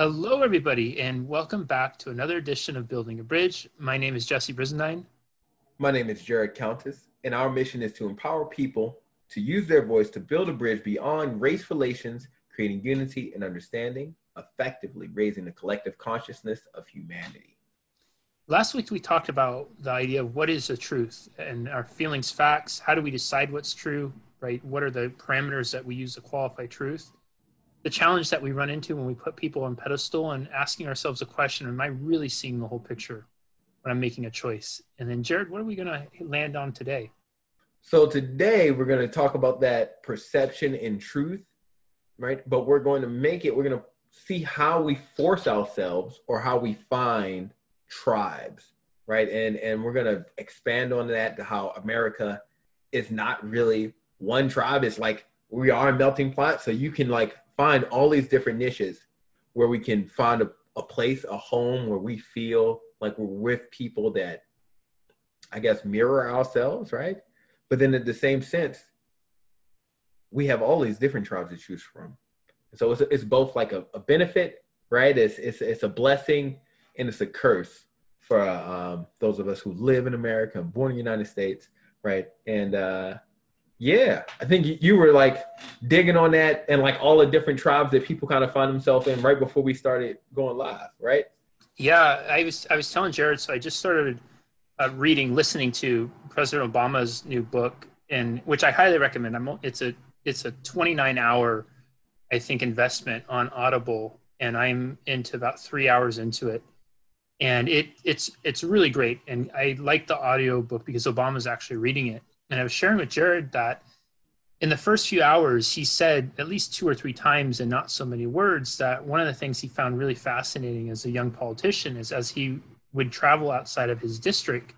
Hello, everybody, and welcome back to another edition of Building a Bridge. My name is Jesse Brisendine. My name is Jared Countess, and our mission is to empower people to use their voice to build a bridge beyond race relations, creating unity and understanding, effectively raising the collective consciousness of humanity. Last week, we talked about the idea of what is the truth and our feelings facts. How do we decide what's true, right? What are the parameters that we use to qualify truth? The challenge that we run into when we put people on pedestal and asking ourselves a question am i really seeing the whole picture when i'm making a choice? And then jared what are we going to land on today? So today we're going to talk about that perception and truth right? But we're going to make it we're going to see how we force ourselves or how we find tribes right? And and we're going to expand on that to how america is not really one tribe. It's like we are a melting pot so you can like find all these different niches where we can find a, a place, a home where we feel like we're with people that I guess mirror ourselves, right? But then in the same sense, we have all these different tribes to choose from. So it's, it's both like a, a benefit, right? It's, it's, it's a blessing and it's a curse for um, those of us who live in America born in the United States, right? And uh, yeah, I think you were like digging on that and like all the different tribes that people kind of find themselves in right before we started going live, right? Yeah, I was I was telling Jared, so I just started uh, reading, listening to President Obama's new book, and which I highly recommend. I'm it's a it's a 29 hour, I think, investment on Audible, and I'm into about three hours into it, and it it's it's really great, and I like the audio book because Obama's actually reading it and I was sharing with Jared that in the first few hours, he said at least two or three times in not so many words that one of the things he found really fascinating as a young politician is as he would travel outside of his district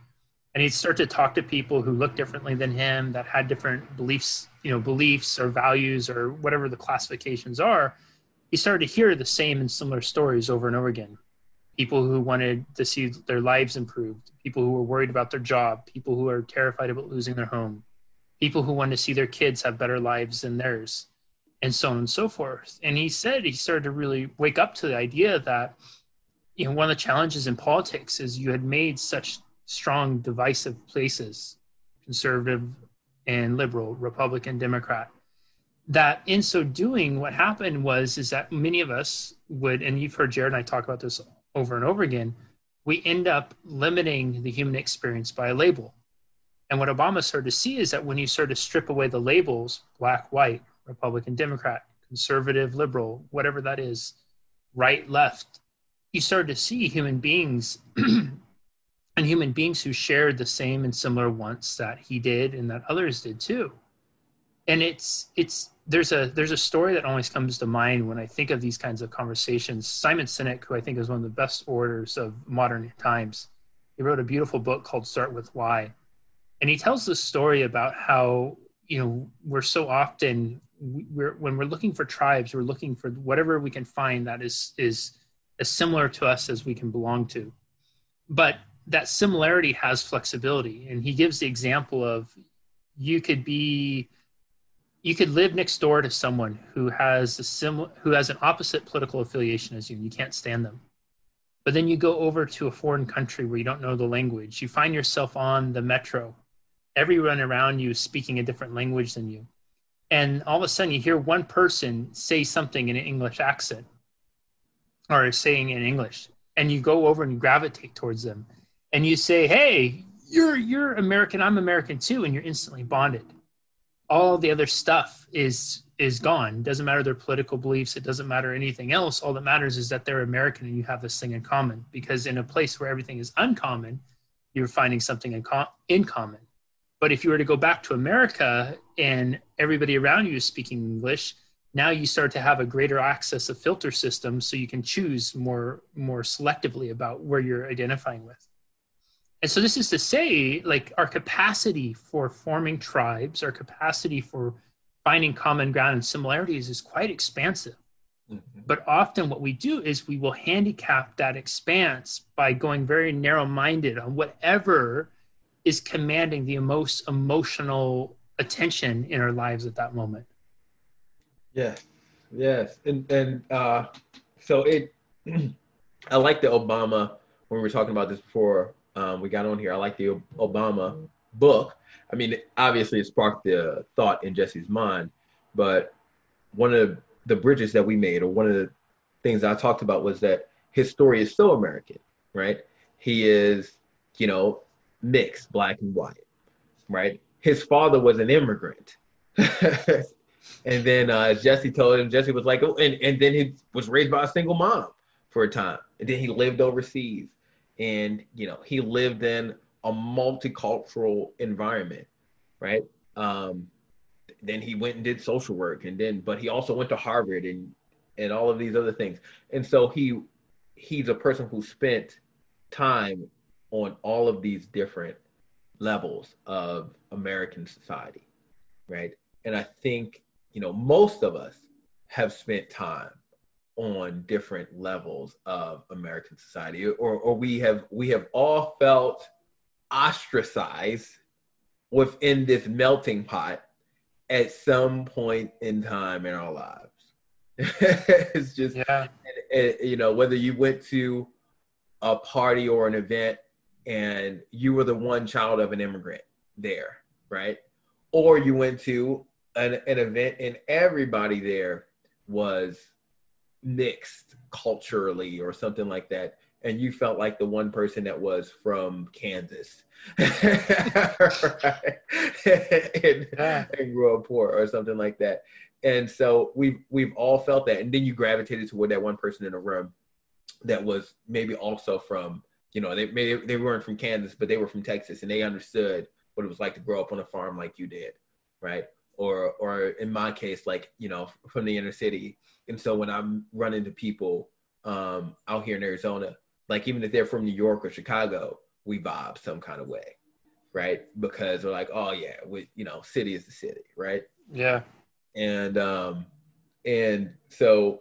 and he'd start to talk to people who looked differently than him that had different beliefs you know beliefs or values or whatever the classifications are he started to hear the same and similar stories over and over again people who wanted to see their lives improved, people who were worried about their job, people who are terrified about losing their home, people who wanted to see their kids have better lives than theirs, and so on and so forth. And he said he started to really wake up to the idea that you know one of the challenges in politics is you had made such strong divisive places, conservative and liberal, Republican, Democrat, that in so doing, what happened was is that many of us would, and you've heard Jared and I talk about this over and over again, we end up limiting the human experience by a label. And what Obama started to see is that when you start to strip away the labels, black, white, Republican, Democrat, conservative, liberal, whatever that is, right, left, you started to see human beings and human beings who shared the same and similar wants that he did and that others did too. And it's it's there's a there's a story that always comes to mind when I think of these kinds of conversations. Simon Sinek, who I think is one of the best orators of modern times, he wrote a beautiful book called Start with Why, and he tells the story about how you know we're so often we're when we're looking for tribes, we're looking for whatever we can find that is is as similar to us as we can belong to, but that similarity has flexibility, and he gives the example of you could be you could live next door to someone who has a similar who has an opposite political affiliation as you and you can't stand them. But then you go over to a foreign country where you don't know the language. You find yourself on the metro. Everyone around you is speaking a different language than you. And all of a sudden you hear one person say something in an english accent or saying in english and you go over and gravitate towards them. And you say hey you're you're american i'm american too and you're instantly bonded all the other stuff is is gone. Doesn't matter their political beliefs. It doesn't matter anything else. All that matters is that they're American and you have this thing in common. Because in a place where everything is uncommon, you're finding something in, com- in common. But if you were to go back to America and everybody around you is speaking English, now you start to have a greater access of filter systems, so you can choose more more selectively about where you're identifying with. And so this is to say, like our capacity for forming tribes, our capacity for finding common ground and similarities is quite expansive. Mm-hmm. But often what we do is we will handicap that expanse by going very narrow minded on whatever is commanding the most emotional attention in our lives at that moment. Yes, yes. And, and uh, so it, I like the Obama when we were talking about this before um, we got on here. I like the Obama book. I mean, obviously, it sparked the thought in Jesse's mind, but one of the bridges that we made, or one of the things I talked about, was that his story is so American, right? He is, you know, mixed, black and white, right? His father was an immigrant. and then uh, Jesse told him, Jesse was like, oh, and, and then he was raised by a single mom for a time. And then he lived overseas. And, you know, he lived in a multicultural environment, right? Um, then he went and did social work and then but he also went to Harvard and and all of these other things. And so he he's a person who spent time on all of these different levels of American society, right? And I think, you know, most of us have spent time on different levels of American society or or we have we have all felt ostracized within this melting pot at some point in time in our lives. it's just, yeah. you know, whether you went to a party or an event and you were the one child of an immigrant there, right? Or you went to an, an event and everybody there was mixed culturally or something like that and you felt like the one person that was from Kansas and, ah. and grew up poor or something like that. And so we've we've all felt that. And then you gravitated toward that one person in a room that was maybe also from, you know, they maybe they weren't from Kansas, but they were from Texas and they understood what it was like to grow up on a farm like you did, right? Or or in my case, like, you know, from the inner city. And so when I'm running to people um, out here in Arizona, like even if they're from New York or Chicago, we vibe some kind of way, right? Because we're like, oh yeah, we you know, city is the city, right? Yeah. And um, and so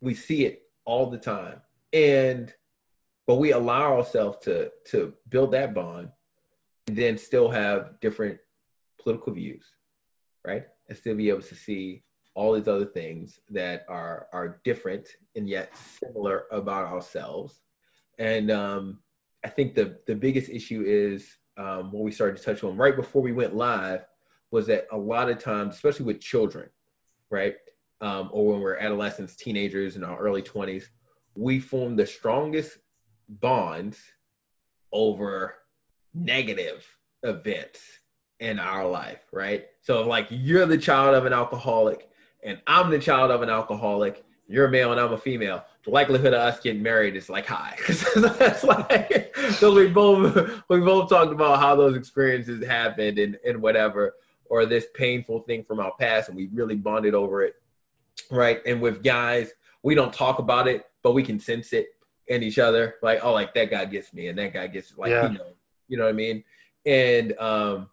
we see it all the time, and but we allow ourselves to to build that bond, and then still have different political views, right? And still be able to see all these other things that are are different and yet similar about ourselves. And um, I think the the biggest issue is um, what we started to touch on right before we went live was that a lot of times, especially with children, right, um, or when we're adolescents, teenagers, in our early twenties, we form the strongest bonds over negative events in our life, right? So, like, you're the child of an alcoholic, and I'm the child of an alcoholic, you're a male and I'm a female, the likelihood of us getting married is like high. that's like so we both we both talked about how those experiences happened and, and whatever, or this painful thing from our past and we really bonded over it. Right. And with guys, we don't talk about it, but we can sense it in each other. Like, oh, like that guy gets me and that guy gets like yeah. you know, you know what I mean? And um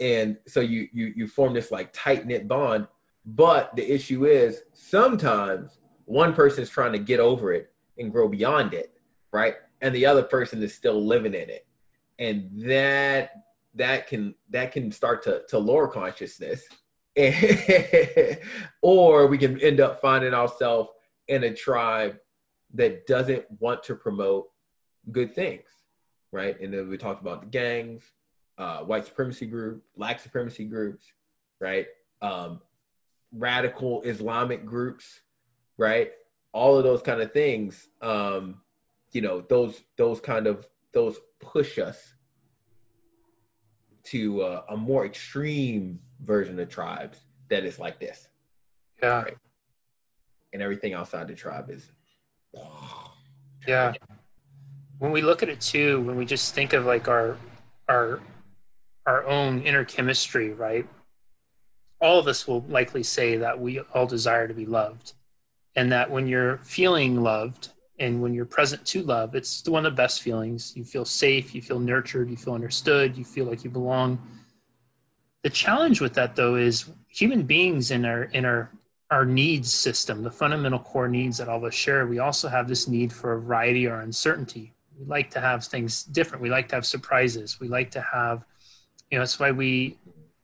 and so you you you form this like tight knit bond but the issue is sometimes one person is trying to get over it and grow beyond it, right? And the other person is still living in it. And that that can that can start to, to lower consciousness. or we can end up finding ourselves in a tribe that doesn't want to promote good things, right? And then we talked about the gangs, uh, white supremacy group, black supremacy groups, right? Um, radical Islamic groups, right? All of those kind of things, um, you know, those those kind of those push us to uh, a more extreme version of tribes that is like this. Yeah. Right? And everything outside the tribe is. Yeah. When we look at it too, when we just think of like our our our own inner chemistry, right? all of us will likely say that we all desire to be loved and that when you're feeling loved and when you're present to love it's one of the best feelings. You feel safe you feel nurtured you feel understood you feel like you belong. The challenge with that though is human beings in our in our our needs system the fundamental core needs that all of us share we also have this need for variety or uncertainty. We like to have things different. We like to have surprises. We like to have you know that's why we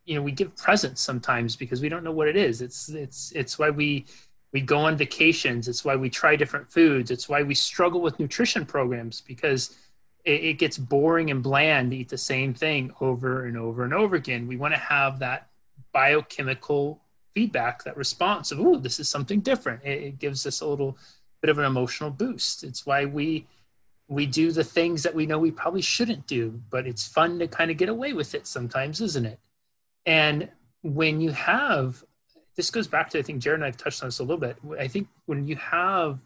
you know we give presents sometimes because we don't know what it is it's it's it's why we we go on vacations. It's why we try different foods. It's why we struggle with nutrition programs because it, it gets boring and bland to eat the same thing over and over and over again. We want to have that biochemical feedback, that response of, oh, this is something different. It, it gives us a little bit of an emotional boost. It's why we we do the things that we know we probably shouldn't do, but it's fun to kind of get away with it sometimes, isn't it? And when you have this goes back to I think Jared and I've touched on this a little bit. I think when you have,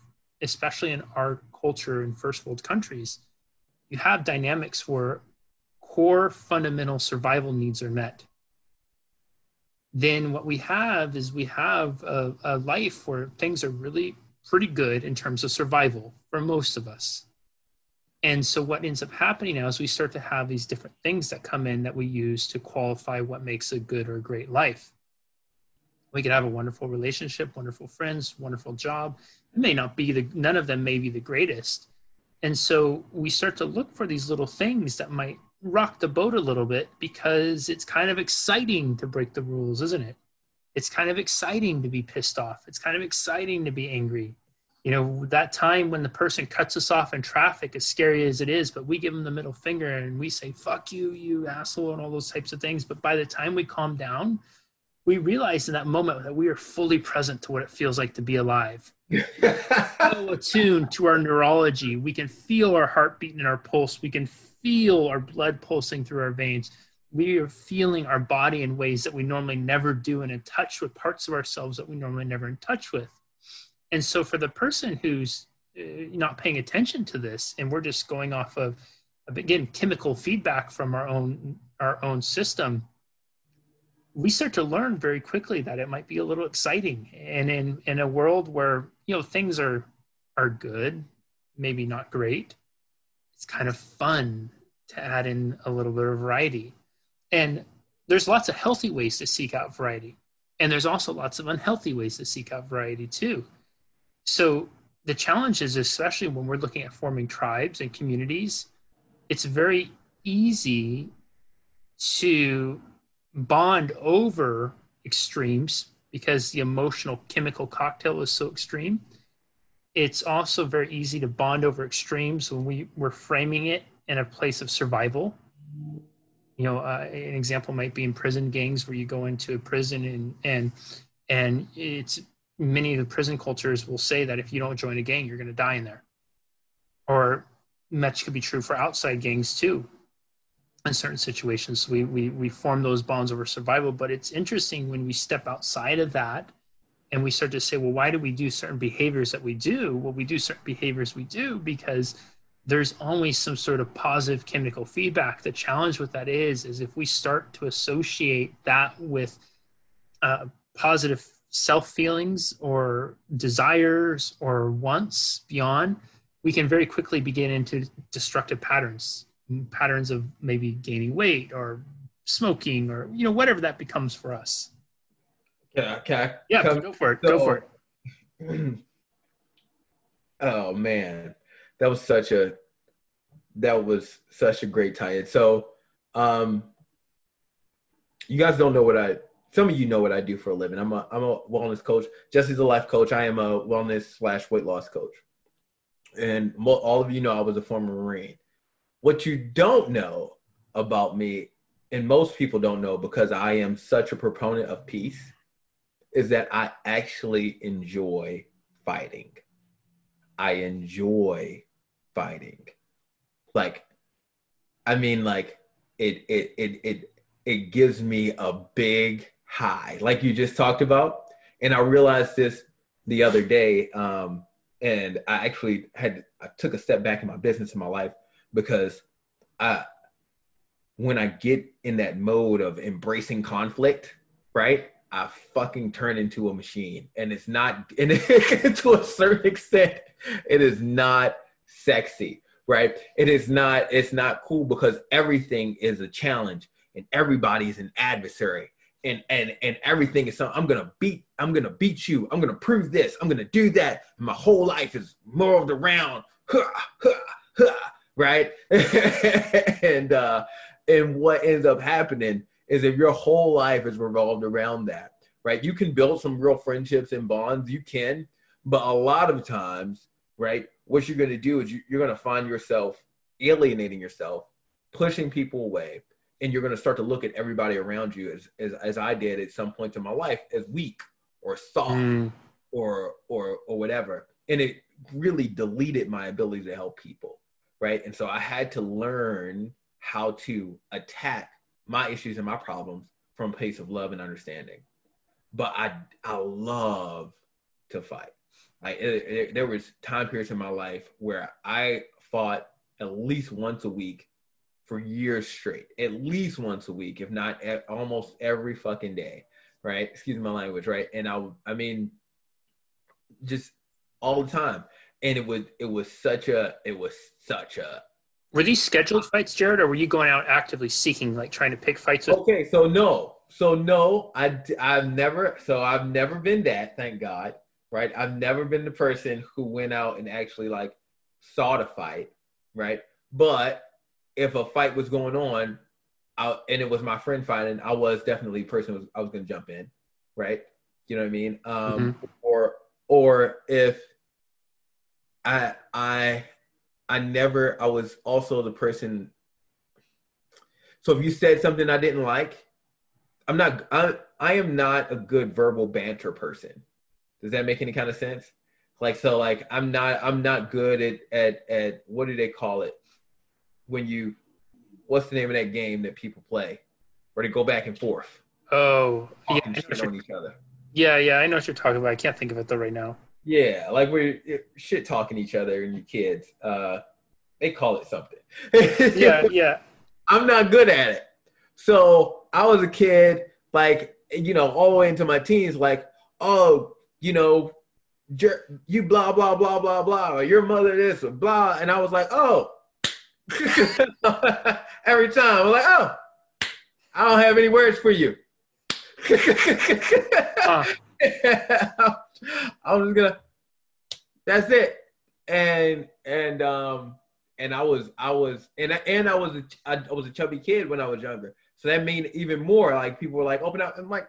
especially in our culture in first world countries, you have dynamics where core fundamental survival needs are met. Then what we have is we have a, a life where things are really pretty good in terms of survival for most of us. And so what ends up happening now is we start to have these different things that come in that we use to qualify what makes a good or great life. We could have a wonderful relationship wonderful friends wonderful job. It may not be the none of them may be the greatest. And so we start to look for these little things that might rock the boat a little bit because it's kind of exciting to break the rules isn't it? It's kind of exciting to be pissed off. It's kind of exciting to be angry you know that time when the person cuts us off in traffic as scary as it is but we give them the middle finger and we say fuck you you asshole and all those types of things but by the time we calm down we realize in that moment that we are fully present to what it feels like to be alive. so attuned to our neurology. We can feel our heart beating and our pulse. We can feel our blood pulsing through our veins. We are feeling our body in ways that we normally never do and in touch with parts of ourselves that we normally never in touch with. And so for the person who's uh, not paying attention to this and we're just going off of again chemical feedback from our own our own system we start to learn very quickly that it might be a little exciting. And in in a world where you know things are are good maybe not great it's kind of fun to add in a little bit of variety. And there's lots of healthy ways to seek out variety. And there's also lots of unhealthy ways to seek out variety too so the challenge is especially when we're looking at forming tribes and communities it's very easy to bond over extremes because the emotional chemical cocktail is so extreme. It's also very easy to bond over extremes when we, we're framing it in a place of survival. You know, uh, an example might be in prison gangs where you go into a prison and and and it's many of the prison cultures will say that if you don't join a gang, you're going to die in there. Or much could be true for outside gangs too in certain situations. We, we, we form those bonds over survival. But it's interesting when we step outside of that and we start to say, well, why do we do certain behaviors that we do? Well, we do certain behaviors we do because there's always some sort of positive chemical feedback. The challenge with that is, is if we start to associate that with uh, positive self feelings or desires or wants beyond, we can very quickly begin into destructive patterns patterns of maybe gaining weight or smoking or you know whatever that becomes for us. Yeah, okay. Yeah, come, go for it. So, go for it. oh man, that was such a that was such a great tie-in. So, um, you guys don't know what I. Some of you know what I do for a living. I'm a I'm a wellness coach. Jesse's a life coach. I am a wellness slash weight loss coach. And all of you know I was a former Marine. What you don't know about me, and most people don't know because I am such a proponent of peace, is that I actually enjoy fighting. I enjoy fighting. Like, I mean, like it it it it it gives me a big high, like you just talked about. And I realized this the other day, um, and I actually had I took a step back in my business in my life because I when I get in that mode of embracing conflict, right? I fucking turn into a machine. And it's not and to a certain extent, it is not sexy, right? It is not, it's not cool because everything is a challenge and everybody is an adversary. And and and everything is something I'm gonna beat, I'm gonna beat you, I'm gonna prove this, I'm gonna do that. My whole life is more around. Huh, huh, huh right? and uh, and what ends up happening is if your whole life is revolved around that, right? You can build some real friendships and bonds. You can, but a lot of times, right? What you're to do is you, you're to find yourself alienating yourself, pushing people away, and you're going to start to look at everybody around you as, as, as I did at some point in my life as weak or soft mm. or or or whatever, and it really deleted my ability to help people, right? And so I had to learn how to attack my issues and my problems from a place of love and understanding. But I I love to fight. Like it, it, there was time periods in my life where I fought at least once a week for years straight, at least once a week, if not almost every fucking day, right? Excuse my language, right? And I, I mean, just all the time, and it was, it was such a, it was such a. Were these scheduled fights, Jared, or were you going out actively seeking, like trying to pick fights? With- okay, so no, so no, I, I've never, so I've never been that, thank God, right? I've never been the person who went out and actually like sought a fight, right? But if a fight was going on, I, and it was my friend fighting, I was definitely person was, I was going to jump in, right? You know what I mean? Um, mm-hmm. Or or if I I I never I was also the person. So if you said something I didn't like, I'm not I I am not a good verbal banter person. Does that make any kind of sense? Like so like I'm not I'm not good at at at what do they call it? When you what's the name of that game that people play where they go back and forth? Oh, yeah, on each other. Yeah, yeah, I know what you're talking about. I can't think of it though right now. Yeah, like we're shit talking each other and your kids. Uh, they call it something. yeah, yeah. I'm not good at it. So I was a kid, like you know, all the way into my teens, like, oh, you know, you blah blah blah blah blah, or your mother this or blah, and I was like, oh, Every time I'm like, oh, I don't have any words for you. uh. I'm just gonna. That's it. And and um and I was I was and and I was a, I, I was a chubby kid when I was younger. So that made even more like people were like open up. I'm like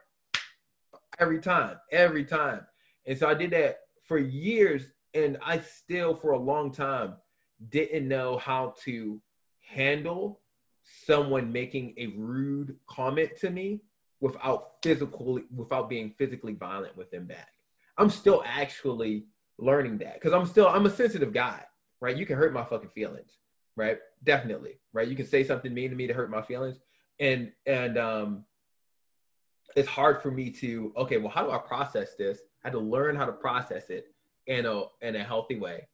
every time, every time. And so I did that for years, and I still for a long time didn't know how to handle someone making a rude comment to me without physically without being physically violent with them back. I'm still actually learning that because I'm still I'm a sensitive guy, right? You can hurt my fucking feelings, right? Definitely, right? You can say something mean to me to hurt my feelings, and and um, it's hard for me to okay, well, how do I process this? I had to learn how to process it in a in a healthy way,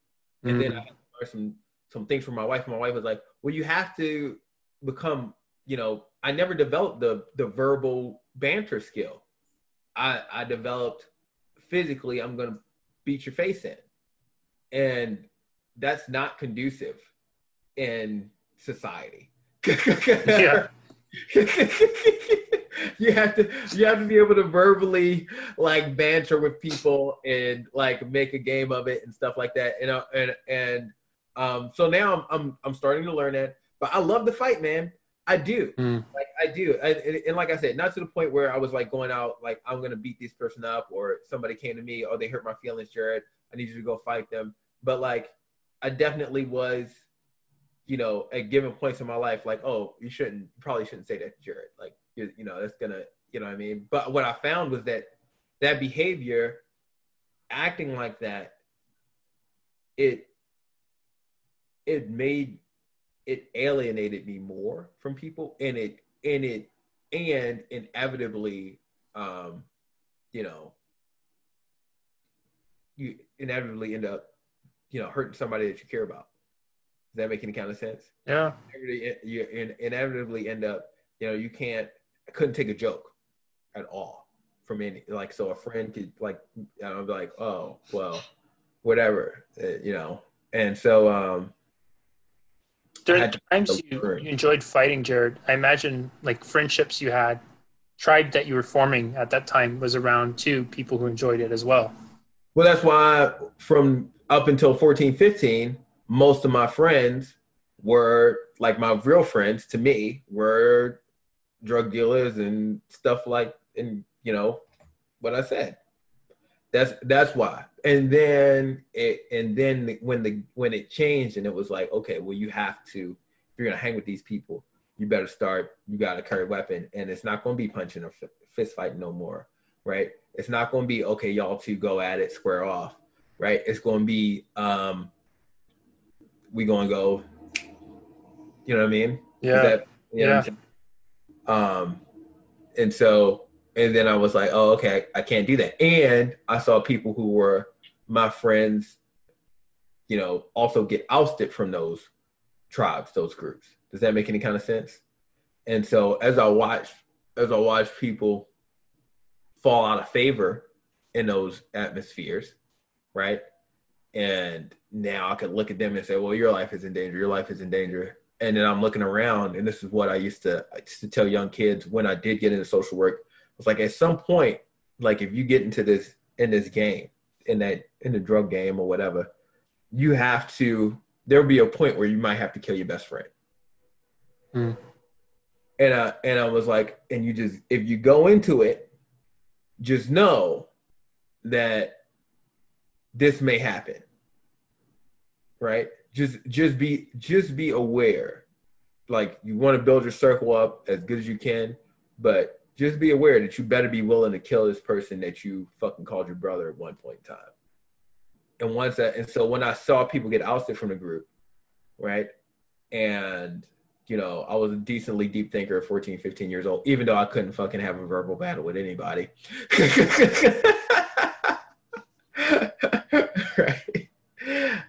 and mm-hmm. then I some some things from my wife. My wife was like, "Well, you have to become." You know, I never developed the the verbal banter skill. I I developed physically. I'm gonna beat your face in, and that's not conducive in society. yeah. you have to you have to be able to verbally like banter with people and like make a game of it and stuff like that. You uh, know, and and um, so now I'm, I'm I'm starting to learn that. But I love the fight, man. I do. Mm. Like I do. I, and, and, like I said, not to the point where I was like going out like I'm gonna beat this person up or somebody came to me, oh they hurt my feelings, Jared. I need you to go fight them. But like I definitely was, you know, at given points in my life, like, oh, you shouldn't you probably shouldn't say that Jared. Like you, you know, that's gonna, you know what I mean? But what I found was that that behavior, acting like that, it it made it alienated me more from people and it and it and inevitably um you know you inevitably end up you know hurting somebody that you care about. Does that make any kind of sense? Yeah. You inevitably end up you know you can't i couldn't take a joke at all from any like so a friend could like i'd be like oh well whatever uh, you know? And so um during the times you, you enjoyed fighting, Jared, I imagine like friendships you had, tribe that you were forming at that time was around two people who enjoyed it as well. Well, that's why from up until 14, 15, most of my friends were like my real friends to me were drug dealers and stuff like, and you know, what I said. That's that's why. And then it and then when the when it changed and it was like, okay, well you have to if you're gonna hang with these people, you better start. You got a weapon, and it's not going to be punching or fist fight no more, right? It's not going to be okay, y'all two go at it, square off, right? It's going to be um, we going to go. You know what I mean? Yeah. That, yeah. Um, and so, and then I was like, oh, okay, I, I can't do that. And I saw people who were my friends, you know, also get ousted from those tribes, those groups. Does that make any kind of sense? And so as I watch, as I watch people fall out of favor in those atmospheres, right? And now I can look at them and say, well, your life is in danger. Your life is in danger and then I'm looking around, and this is what I used to I used to tell young kids when I did get into social work. I was like, at some point, like if you get into this in this game, in that in the drug game or whatever, you have to. There'll be a point where you might have to kill your best friend. Mm. And I and I was like, and you just if you go into it, just know that this may happen, right? just just be just be aware like you want to build your circle up as good as you can but just be aware that you better be willing to kill this person that you fucking called your brother at one point in time. And once that and so when i saw people get ousted from the group right and you know i was a decently deep thinker at 14 15 years old even though i couldn't fucking have a verbal battle with anybody. Right.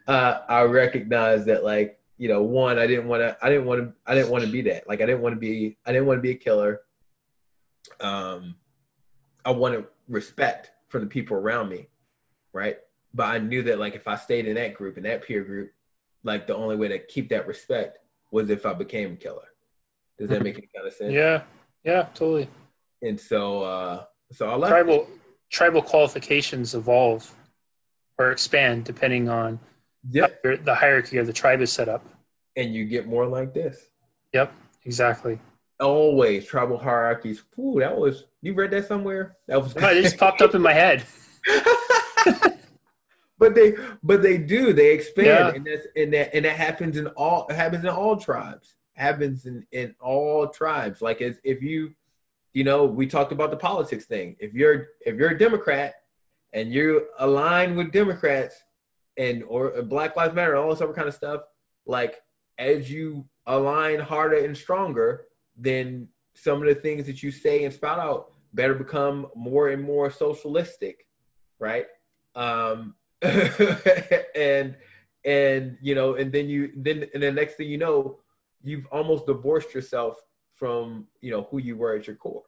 Uh, I recognize that like you know one I didn't want to I didn't want to I didn't want to be that. Like I didn't want to be I didn't want to be a killer. Um, I wanted respect for the people around me, right? But I knew that like if I stayed in that group in that peer group, like the only way to keep that respect was if I became a killer. Does that make any kind of sense? Yeah, yeah, totally. And so, uh, so I left. Tribal tribal qualifications evolve or expand depending on yep. the hierarchy of the tribe is set up. And you get more like this. Yep, exactly. Always tribal hierarchies. Ooh, that was you read that somewhere? That was no, it just popped up in my head. but they but they do they expand yeah. and that's and that and that happens in all happens in all tribes happens in in all tribes like as if you you know we talked about the politics thing if you're if you're a democrat and you align with Democrats and or uh, Black Lives Matter, all this other kind of stuff, like as you align harder and stronger, then some of the things that you say and spout out better become more and more socialistic, right? Um, and and you know, and then you then and the next thing you know, you've almost divorced yourself from you know who you were at your core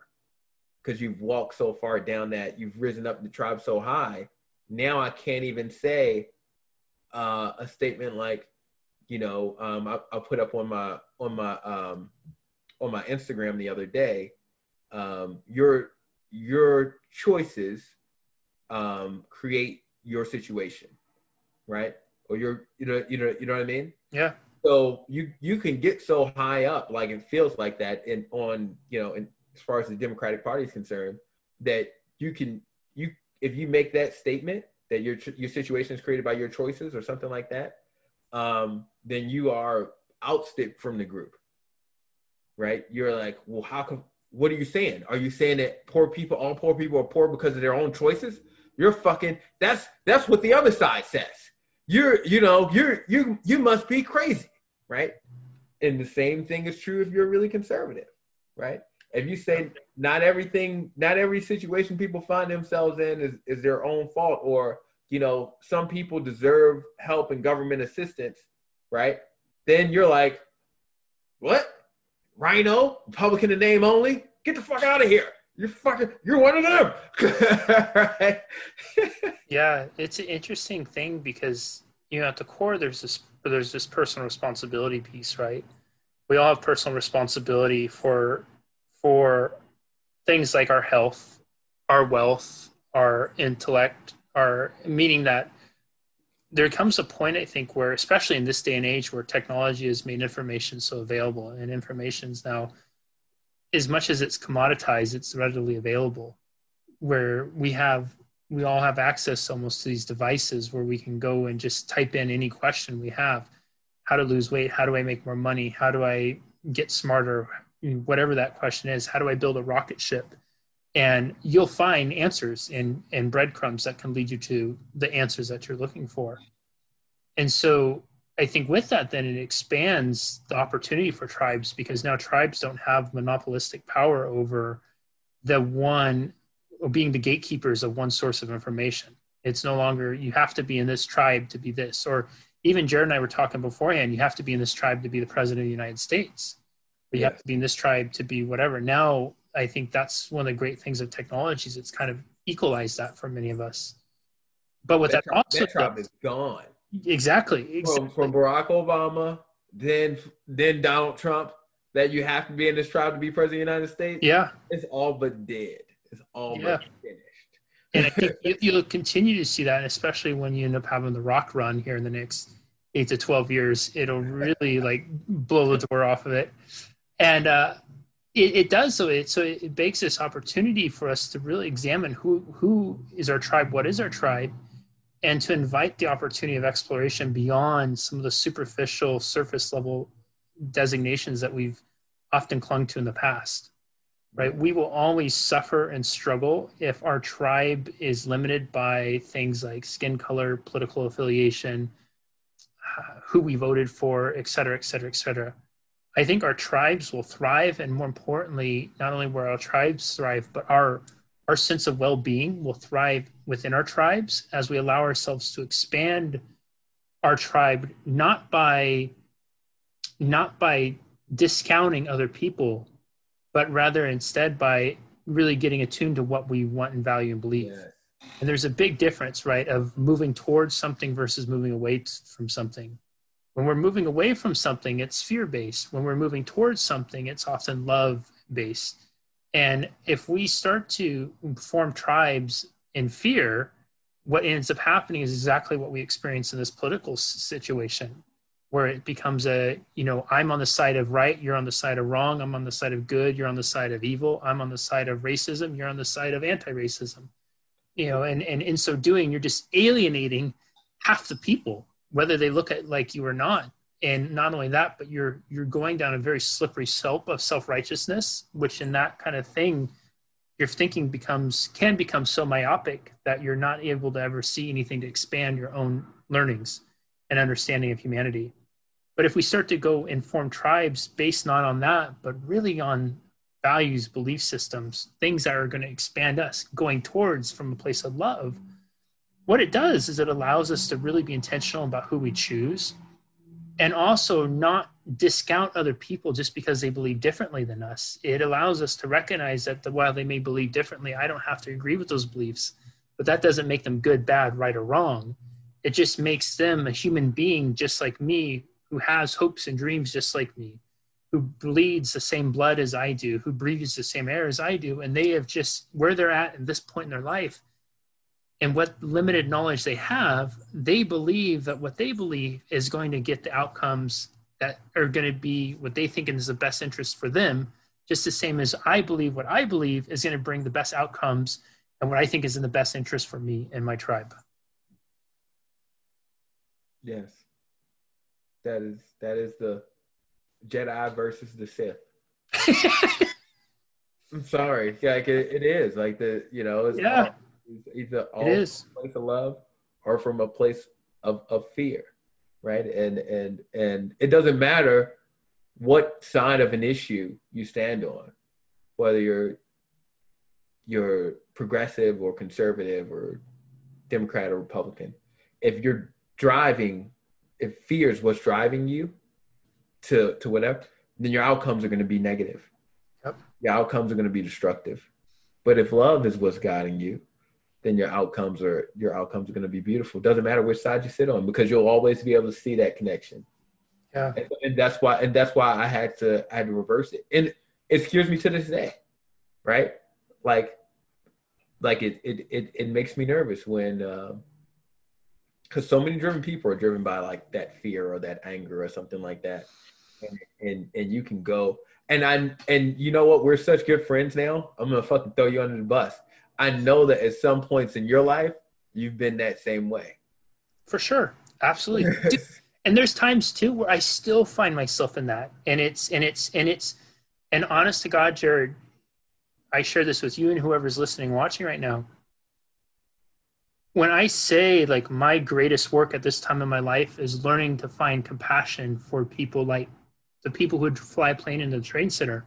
because you've walked so far down that you've risen up the tribe so high. Now I can't even say uh, a statement like, you know, um, I, I, put up on my on my um, on my Instagram the other day. Um, your your choices um, create your situation, right? Or your you know you know you know what I mean? Yeah. So you you can get so high up, like it feels like that, in on you know, in as far as the Democratic Party is concerned, that you can you if you make that statement that your your situation is created by your choices or something like that, um, then you are ousted from the group, right? You're like, well, how come? What are you saying? Are you saying that poor people, all poor people, are poor because of their own choices? You're fucking. That's that's what the other side says. You're you know you're you you must be crazy, right? And the same thing is true if you're really conservative, right? if you say not everything, not every situation people find themselves in is, is their own fault, or you know, some people deserve help and government assistance, right? Then you're like, what? RINO, Republican in name only? Get the fuck out of here. You're fucking, you're one of them. yeah, it's an interesting thing because, you know, at the core, there's this, there's this personal responsibility piece, right? We all have personal responsibility for for things like our health, our wealth, our intellect, our meaning that there comes a point I think where, especially in this day and age, where technology has made information so available, and information is now, as much as it's commoditized, it's readily available. where we have we all have access almost to these devices where we can go and just type in any question we have. How to lose weight? How do i make more money? How do i get smarter? Whatever that question is how do i build a rocket ship and you'll find answers in in breadcrumbs that can lead you to the answers that you're looking for. And so i think with that then it expands the opportunity for tribes because now tribes don't have monopolistic power over the one or being the gatekeepers of one source of information. It's no longer you have to be in this tribe to be this. Or even jared and i were talking beforehand you have to be in this tribe to be the president of the united states. Or you have to be in this tribe to be whatever. Now I think that's one of the great things of technologies. It's kind of equalized that for many of us. But what that, that also that is gone. Exactly. exactly. From, from Barack Obama, then then Donald Trump, that you have to be in this tribe to be president of the United States. Yeah. It's all but dead. It's all yeah. but finished. and I think you'll continue to see that, especially when you end up having the rock run here in the next eight to twelve years. It'll really like blow the door off of it. And uh, it, it does. So it so it begs this opportunity for us to really examine who who is our tribe what is our tribe and to invite the opportunity of exploration beyond some of the superficial surface level designations that we've often clung to in the past right? We will always suffer and struggle if our tribe is limited by things like skin color political affiliation uh, who we voted for et cetera et cetera et cetera I think our tribes will thrive, and more importantly, not only will our tribes thrive, but our our sense of well-being will thrive within our tribes as we allow ourselves to expand our tribe not by not by discounting other people but rather instead by really getting attuned to what we want and value and believe yes. and there's a big difference right of moving towards something versus moving away from something when we're moving away from something, it's fear based. When we're moving towards something, it's often love based. And if we start to form tribes in fear, what ends up happening is exactly what we experience in this political situation, where it becomes a, you know, I'm on the side of right, you're on the side of wrong, I'm on the side of good, you're on the side of evil, I'm on the side of racism, you're on the side of anti racism. You know, and, and in so doing, you're just alienating half the people whether they look at like you or not. And not only that but you're you're going down a very slippery slope of self-righteousness which in that kind of thing your thinking becomes can become so myopic that you're not able to ever see anything to expand your own learnings and understanding of humanity. But if we start to go and form tribes based not on that but really on values belief systems things that are going to expand us going towards from a place of love what it does is it allows us to really be intentional about who we choose and also not discount other people just because they believe differently than us. It allows us to recognize that the, while they may believe differently, I don't have to agree with those beliefs, but that doesn't make them good, bad, right, or wrong. It just makes them a human being just like me who has hopes and dreams just like me, who bleeds the same blood as I do, who breathes the same air as I do. And they have just where they're at at this point in their life and what limited knowledge they have, they believe that what they believe is going to get the outcomes that are going to be what they think is the best interest for them, just the same as I believe what I believe is going to bring the best outcomes and what I think is in the best interest for me and my tribe. Yes. That is that is the Jedi versus the Sith. I'm sorry. Like it, it is. Like the you know, it's yeah. All, either all it is. from a place of love or from a place of, of fear, right? And and and it doesn't matter what side of an issue you stand on, whether you're you're progressive or conservative or Democrat or Republican. If you're driving, if fear is what's driving you to to whatever, then your outcomes are going to be negative. Yep. Your outcomes are going to be destructive. But if love is what's guiding you, then your outcomes are your outcomes are going to be beautiful. Doesn't matter which side you sit on because you'll always be able to see that connection. Yeah, and, and that's why and that's why I had to I had to reverse it, and it scares me to this day, right? Like, like it it it, it makes me nervous when. because um, so many driven people are driven by like that fear or that anger or something like that and, and and you can go and i and you know what we're such good friends now i'm gonna fucking throw you under the bus I know that at some points in your life, you've been that same way. For sure. Absolutely. Dude, and there's times too where I still find myself in that. And it's, and it's, and it's, and honest to God, Jared, I share this with you and whoever's listening, watching right now. When I say like my greatest work at this time in my life is learning to find compassion for people like the people who would fly a plane into the Trade Center,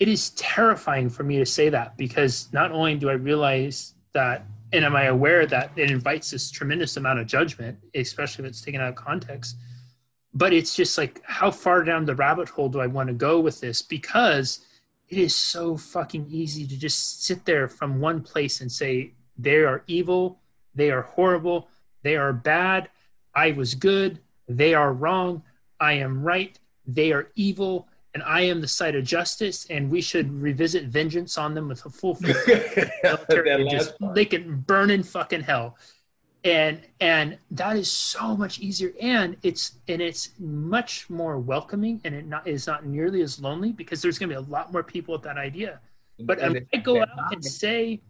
it is terrifying for me to say that because not only do I realize that and am I aware that it invites this tremendous amount of judgment, especially if it's taken out of context, but it's just like how far down the rabbit hole do I want to go with this? Because it is so fucking easy to just sit there from one place and say they are evil, they are horrible, they are bad, I was good, they are wrong, I am right, they are evil, and I am the site of justice, and we should revisit vengeance on them with a full military. just, they can burn in fucking hell, and and that is so much easier, and it's and it's much more welcoming, and it not is not nearly as lonely because there's going to be a lot more people with that idea. But if I go out and say,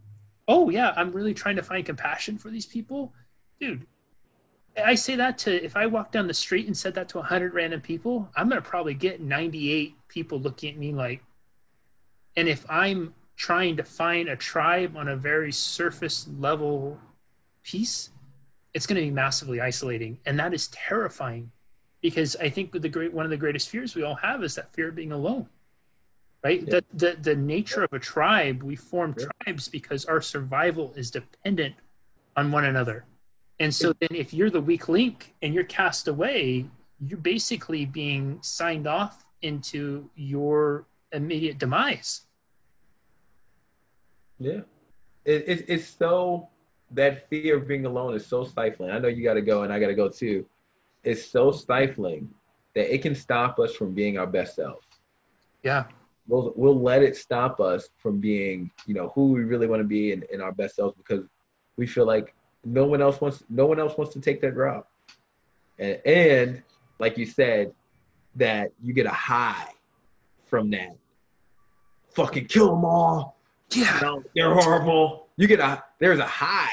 "Oh yeah, I'm really trying to find compassion for these people," dude, I say that to if I walk down the street and said that to 100 random people, I'm going to probably get 98 people looking at me like, and if I'm trying to find a tribe on a very surface level piece, it's going to be massively isolating. And that is terrifying because I think the great, one of the greatest fears we all have is that fear of being alone. Right. Yeah. The, the, the nature of a tribe, we form yeah. tribes because our survival is dependent on one another and so then if you're the weak link and you're cast away, you're basically being signed off into your immediate demise. Yeah. It, it, it's so, that fear of being alone is so stifling. I know you got to go and I got to go too. It's so stifling that it can stop us from being our best selves. Yeah. We'll, we'll let it stop us from being, you know, who we really want to be in, in our best selves because we feel like no one else wants no one else wants to take that drop. And, and like you said, that you get a high from that. Fucking kill them all. Yeah, you know, they're horrible. You get a there's a high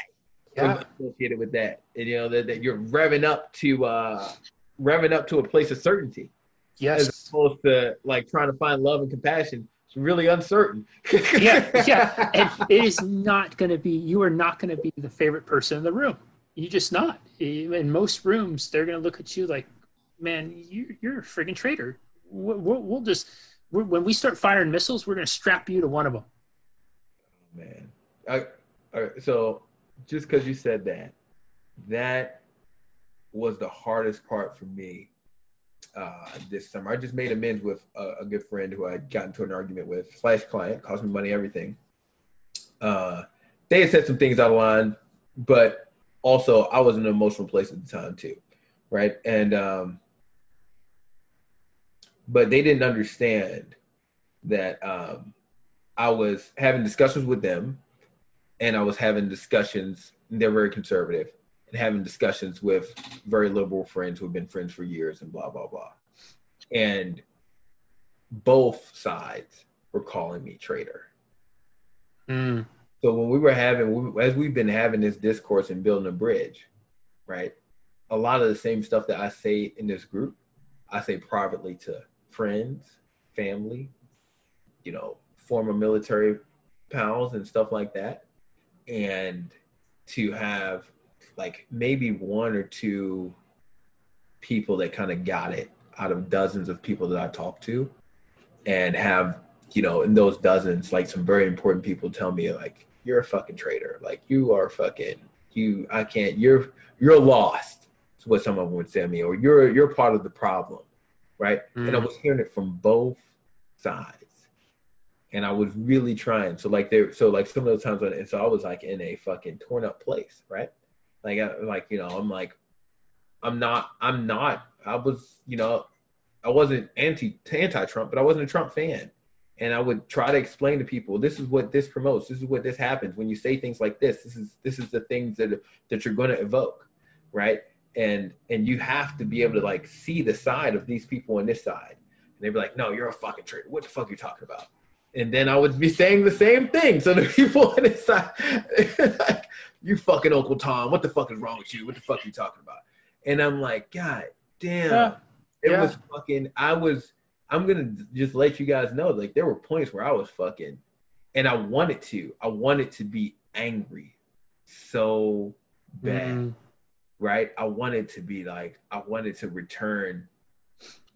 yeah. associated with that, and you know that, that you're revving up to uh revving up to a place of certainty. Yes, as opposed to like trying to find love and compassion really uncertain. yeah, yeah. And it is not going to be, you are not going to be the favorite person in the room. You're just not. In most rooms, they're going to look at you like, man, you, you're a friggin' traitor. We'll, we'll just, when we start firing missiles, we're going to strap you to one of them. Oh, man. I, so just because you said that, that was the hardest part for me uh, this summer. I just made amends with a, a, good friend who I got into an argument with, slash client, cost me money, everything. Uh, they had said some things out of line, but also I was in an emotional place at the time too, right? And um, but they didn't understand that um, I was having discussions with them, and I was having discussions. They're very conservative, and having discussions with very liberal friends who've been friends for years and blah blah blah. And both sides were calling me traitor. Mm. so when we were having as we've been having this discourse and building a bridge right a lot of the same stuff that i say in this group i say privately to friends family you know former military pals and stuff like that. And to have like maybe one or two people that kind of got it out of dozens of people that I talked to and have, you know, in those dozens, like some very important people tell me like, you're a fucking traitor. Like you are fucking, you, I can't, you're, you're lost. Is what some of them would say to me, or you're, you're part of the problem. Right. Mm. And I mm. was hearing it from both sides and I was really trying. So like there, so like some of those times when, and so I was like in a fucking torn up place, right? Like, like you know, I'm like, I'm not, I'm not. I was, you know, I wasn't anti anti Trump, but I wasn't a Trump fan. And I would try to explain to people, this is what this promotes. This is what this happens when you say things like this. This is this is the things that that you're going to evoke, right? And and you have to be able to like see the side of these people on this side. And they'd be like, no, you're a fucking traitor. What the fuck are you talking about? and then I would be saying the same thing. So the people on this side, like, you fucking Uncle Tom, what the fuck is wrong with you? What the fuck are you talking about? And I'm like, God damn. Yeah. It yeah. was fucking, I was, I'm gonna just let you guys know, like there were points where I was fucking, and I wanted to, I wanted to be angry so bad, mm. right? I wanted to be like, I wanted to return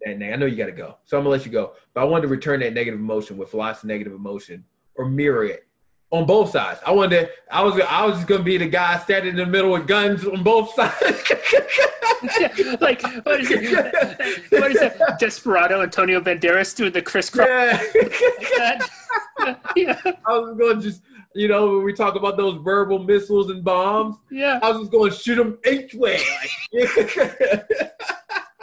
that. I know you got to go, so I'm gonna let you go. But I wanted to return that negative emotion with lots of negative emotion, or mirror it on both sides. I wanted, to, I was, I was just gonna be the guy standing in the middle with guns on both sides. like what is it? What is it? Desperado, Antonio Banderas doing the crisscross. Yeah. yeah. I was going to just, you know, when we talk about those verbal missiles and bombs. Yeah. I was just going to shoot them each way.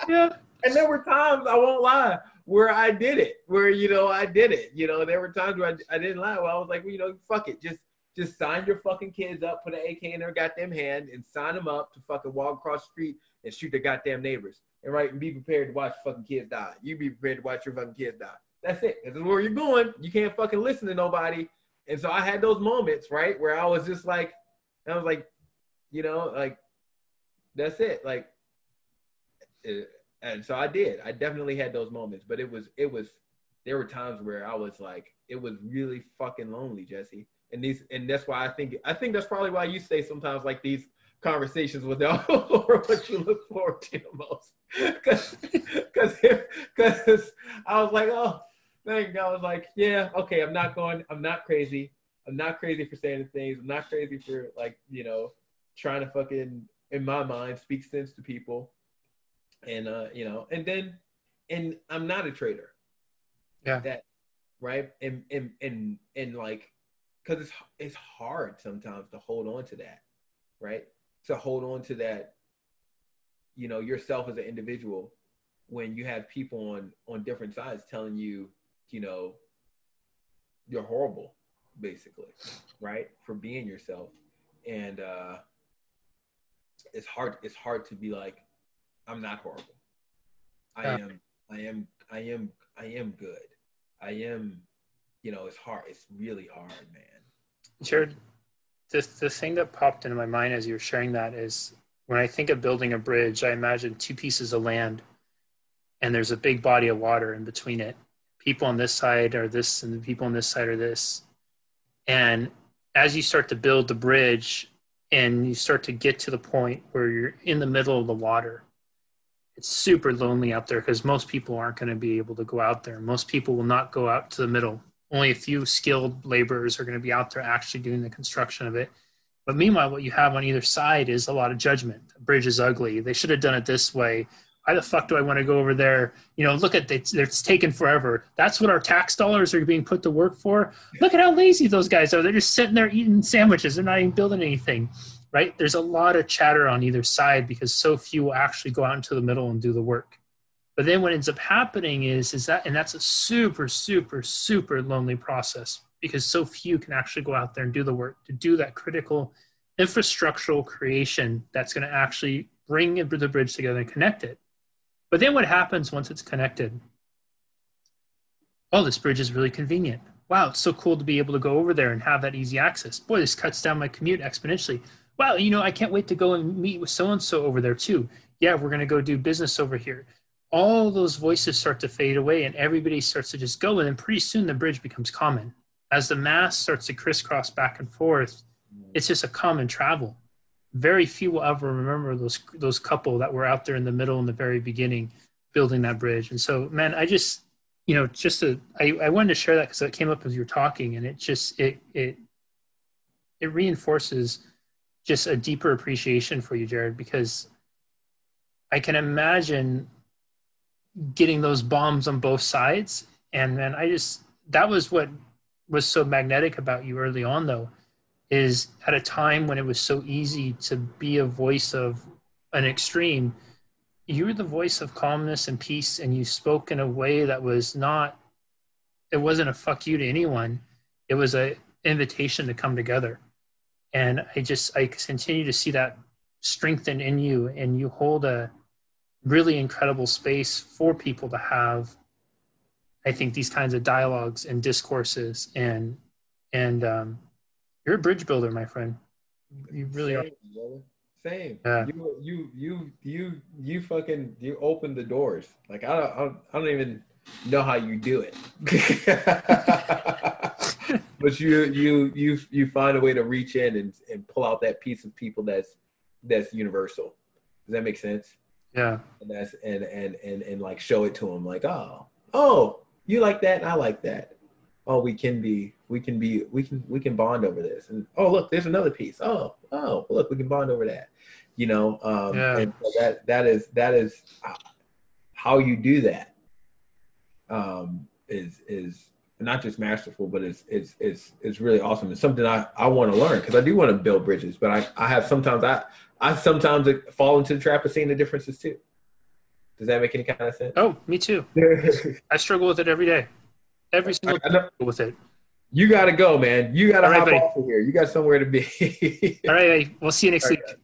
yeah. And there were times I won't lie where I did it, where you know I did it. You know, there were times where I, I didn't lie. Where I was like, well, you know, fuck it, just just sign your fucking kids up, put an AK in their goddamn hand, and sign them up to fucking walk across the street and shoot their goddamn neighbors. And right, and be prepared to watch fucking kids die. You be prepared to watch your fucking kids die. That's it. This is where you're going. You can't fucking listen to nobody. And so I had those moments, right, where I was just like, I was like, you know, like, that's it. Like, uh, and so I did. I definitely had those moments, but it was, it was, there were times where I was like, it was really fucking lonely, Jesse. And these, and that's why I think, I think that's probably why you say sometimes like these conversations with them or what you look forward to the most. Because, because cause I was like, oh, thank I was like, yeah, okay, I'm not going, I'm not crazy. I'm not crazy for saying things. I'm not crazy for like, you know, trying to fucking, in my mind, speak sense to people. And, uh, you know, and then, and I'm not a traitor. Yeah. That, right. And, and, and, and like, cause it's, it's hard sometimes to hold on to that. Right to hold on to that, you know, yourself as an individual when you have people on on different sides telling you, you know, you're horrible, basically, right? For being yourself. And uh it's hard it's hard to be like, I'm not horrible. I am I am I am I am good. I am, you know, it's hard. It's really hard, man. Jared, the, the thing that popped into my mind as you were sharing that is when I think of building a bridge, I imagine two pieces of land and there's a big body of water in between it. People on this side are this, and the people on this side are this. And as you start to build the bridge and you start to get to the point where you're in the middle of the water, it's super lonely out there because most people aren't going to be able to go out there. Most people will not go out to the middle only a few skilled laborers are going to be out there actually doing the construction of it. But meanwhile, what you have on either side is a lot of judgment. The bridge is ugly. They should have done it this way. Why the fuck do I want to go over there? You know, look at it. It's taken forever. That's what our tax dollars are being put to work for. Look at how lazy those guys are. They're just sitting there eating sandwiches. They're not even building anything, right? There's a lot of chatter on either side because so few will actually go out into the middle and do the work. But then what ends up happening is is that and that's a super super super lonely process because so few can actually go out there and do the work to do that critical infrastructural creation that's going to actually bring the bridge together and connect it. But then what happens once it's connected? Oh, this bridge is really convenient. Wow, it's so cool to be able to go over there and have that easy access. Boy, this cuts down my commute exponentially. Wow, you know, I can't wait to go and meet with so and so over there too. Yeah, we're going to go do business over here. All those voices start to fade away and everybody starts to just go and then pretty soon the bridge becomes common. As the mass starts to crisscross back and forth it's just a common travel. Very few will ever remember those those couple that were out there in the middle in the very beginning building that bridge. And so man i just you know just to, I, I wanted to share that because it came up as you were talking and it just it it it reinforces just a deeper appreciation for you jared because i can imagine getting those bombs on both sides. And then I just that was what was so magnetic about you early on though, is at a time when it was so easy to be a voice of an extreme, you were the voice of calmness and peace and you spoke in a way that was not it wasn't a fuck you to anyone. It was a invitation to come together. And I just I continue to see that strengthen in you and you hold a really incredible space for people to have I think these kinds of dialogues and discourses and and um, you're a bridge builder, my friend. You really Same, are. brother. Same. Yeah. You you you you you fucking you open the doors. Like I don't I don't, I don't even know how you do it. but you you you you find a way to reach in and, and pull out that piece of people that's that's universal. Does that make sense? Yeah. And that's and and and and like show it to them like, oh, oh, you like that and I like that. Oh, we can be we can be we can we can bond over this. And oh look, there's another piece. Oh, oh, look, we can bond over that. You know, um Yeah. and so that that is that is how you do that. Um is is not just masterful, but it's it's it's it's really awesome. It's something I, I want to learn because I do want to build bridges, but I, I have sometimes I I sometimes fall into the trap of seeing the differences too. Does that make any kind of sense? Oh, me too. I struggle with it every day. Every single day I I with it. you got to go, man. You got to All right, hop buddy. off of here. You got somewhere to be. All right, we'll see you next All right, week.